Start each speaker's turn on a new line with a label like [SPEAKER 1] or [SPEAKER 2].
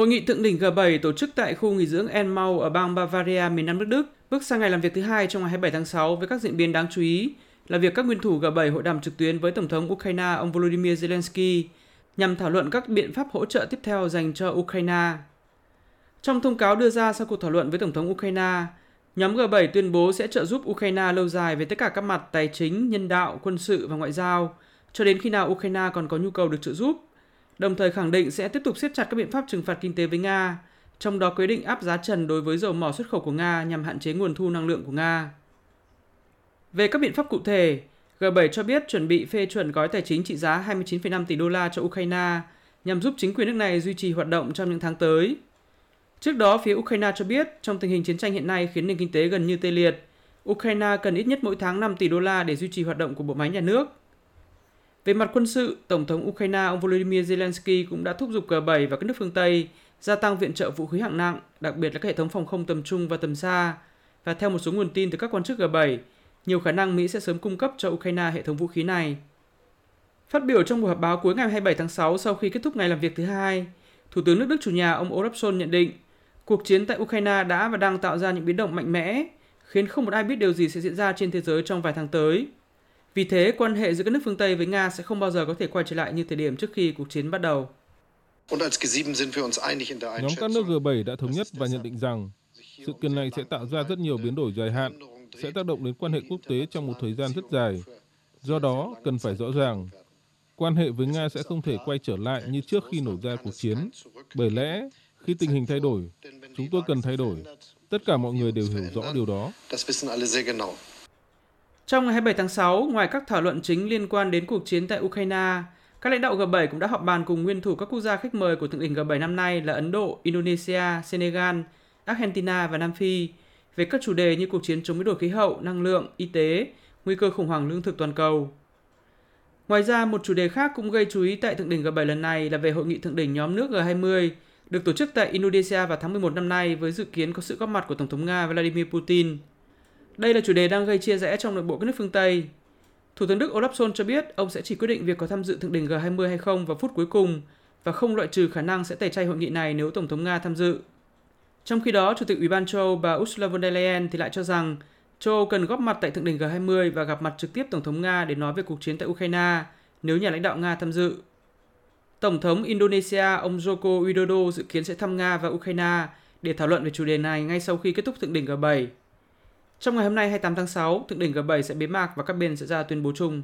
[SPEAKER 1] Hội nghị thượng đỉnh G7 tổ chức tại khu nghỉ dưỡng Enmau ở bang Bavaria miền Nam nước Đức bước sang ngày làm việc thứ hai trong ngày 27 tháng 6 với các diễn biến đáng chú ý là việc các nguyên thủ G7 hội đàm trực tuyến với Tổng thống Ukraine ông Volodymyr Zelensky nhằm thảo luận các biện pháp hỗ trợ tiếp theo dành cho Ukraine. Trong thông cáo đưa ra sau cuộc thảo luận với Tổng thống Ukraine, nhóm G7 tuyên bố sẽ trợ giúp Ukraine lâu dài về tất cả các mặt tài chính, nhân đạo, quân sự và ngoại giao, cho đến khi nào Ukraine còn có nhu cầu được trợ giúp đồng thời khẳng định sẽ tiếp tục siết chặt các biện pháp trừng phạt kinh tế với Nga, trong đó quyết định áp giá trần đối với dầu mỏ xuất khẩu của Nga nhằm hạn chế nguồn thu năng lượng của Nga. Về các biện pháp cụ thể, G7 cho biết chuẩn bị phê chuẩn gói tài chính trị giá 29,5 tỷ đô la cho Ukraine nhằm giúp chính quyền nước này duy trì hoạt động trong những tháng tới. Trước đó, phía Ukraine cho biết trong tình hình chiến tranh hiện nay khiến nền kinh tế gần như tê liệt, Ukraine cần ít nhất mỗi tháng 5 tỷ đô la để duy trì hoạt động của bộ máy nhà nước. Về mặt quân sự, Tổng thống Ukraine ông Volodymyr Zelensky cũng đã thúc giục G7 và các nước phương Tây gia tăng viện trợ vũ khí hạng nặng, đặc biệt là các hệ thống phòng không tầm trung và tầm xa. Và theo một số nguồn tin từ các quan chức G7, nhiều khả năng Mỹ sẽ sớm cung cấp cho Ukraine hệ thống vũ khí này. Phát biểu trong buổi họp báo cuối ngày 27 tháng 6 sau khi kết thúc ngày làm việc thứ hai, Thủ tướng nước Đức chủ nhà ông Olaf Scholz nhận định cuộc chiến tại Ukraine đã và đang tạo ra những biến động mạnh mẽ, khiến không một ai biết điều gì sẽ diễn ra trên thế giới trong vài tháng tới. Vì thế, quan hệ giữa các nước phương Tây với Nga sẽ không bao giờ có thể quay trở lại như thời điểm trước khi cuộc chiến bắt đầu.
[SPEAKER 2] Nhóm các nước G7 đã thống nhất và nhận định rằng sự kiện này sẽ tạo ra rất nhiều biến đổi dài hạn, sẽ tác động đến quan hệ quốc tế trong một thời gian rất dài. Do đó, cần phải rõ ràng, quan hệ với Nga sẽ không thể quay trở lại như trước khi nổ ra cuộc chiến. Bởi lẽ, khi tình hình thay đổi, chúng tôi cần thay đổi. Tất cả mọi người đều hiểu rõ điều đó.
[SPEAKER 1] Trong ngày 27 tháng 6, ngoài các thảo luận chính liên quan đến cuộc chiến tại Ukraine, các lãnh đạo G7 cũng đã họp bàn cùng nguyên thủ các quốc gia khách mời của thượng đỉnh G7 năm nay là Ấn Độ, Indonesia, Senegal, Argentina và Nam Phi về các chủ đề như cuộc chiến chống biến đổi khí hậu, năng lượng, y tế, nguy cơ khủng hoảng lương thực toàn cầu. Ngoài ra, một chủ đề khác cũng gây chú ý tại thượng đỉnh G7 lần này là về hội nghị thượng đỉnh nhóm nước G20 được tổ chức tại Indonesia vào tháng 11 năm nay với dự kiến có sự góp mặt của Tổng thống Nga Vladimir Putin. Đây là chủ đề đang gây chia rẽ trong nội bộ các nước phương Tây. Thủ tướng Đức Olaf Scholz cho biết ông sẽ chỉ quyết định việc có tham dự thượng đỉnh G20 hay không vào phút cuối cùng và không loại trừ khả năng sẽ tẩy chay hội nghị này nếu Tổng thống Nga tham dự. Trong khi đó, Chủ tịch Ủy ban châu Âu bà Ursula von der Leyen thì lại cho rằng châu Âu cần góp mặt tại thượng đỉnh G20 và gặp mặt trực tiếp Tổng thống Nga để nói về cuộc chiến tại Ukraine nếu nhà lãnh đạo Nga tham dự. Tổng thống Indonesia ông Joko Widodo dự kiến sẽ thăm Nga và Ukraine để thảo luận về chủ đề này ngay sau khi kết thúc thượng đỉnh G7. Trong ngày hôm nay 28 tháng 6, thượng đỉnh G7 sẽ bế mạc và các bên sẽ ra tuyên bố chung.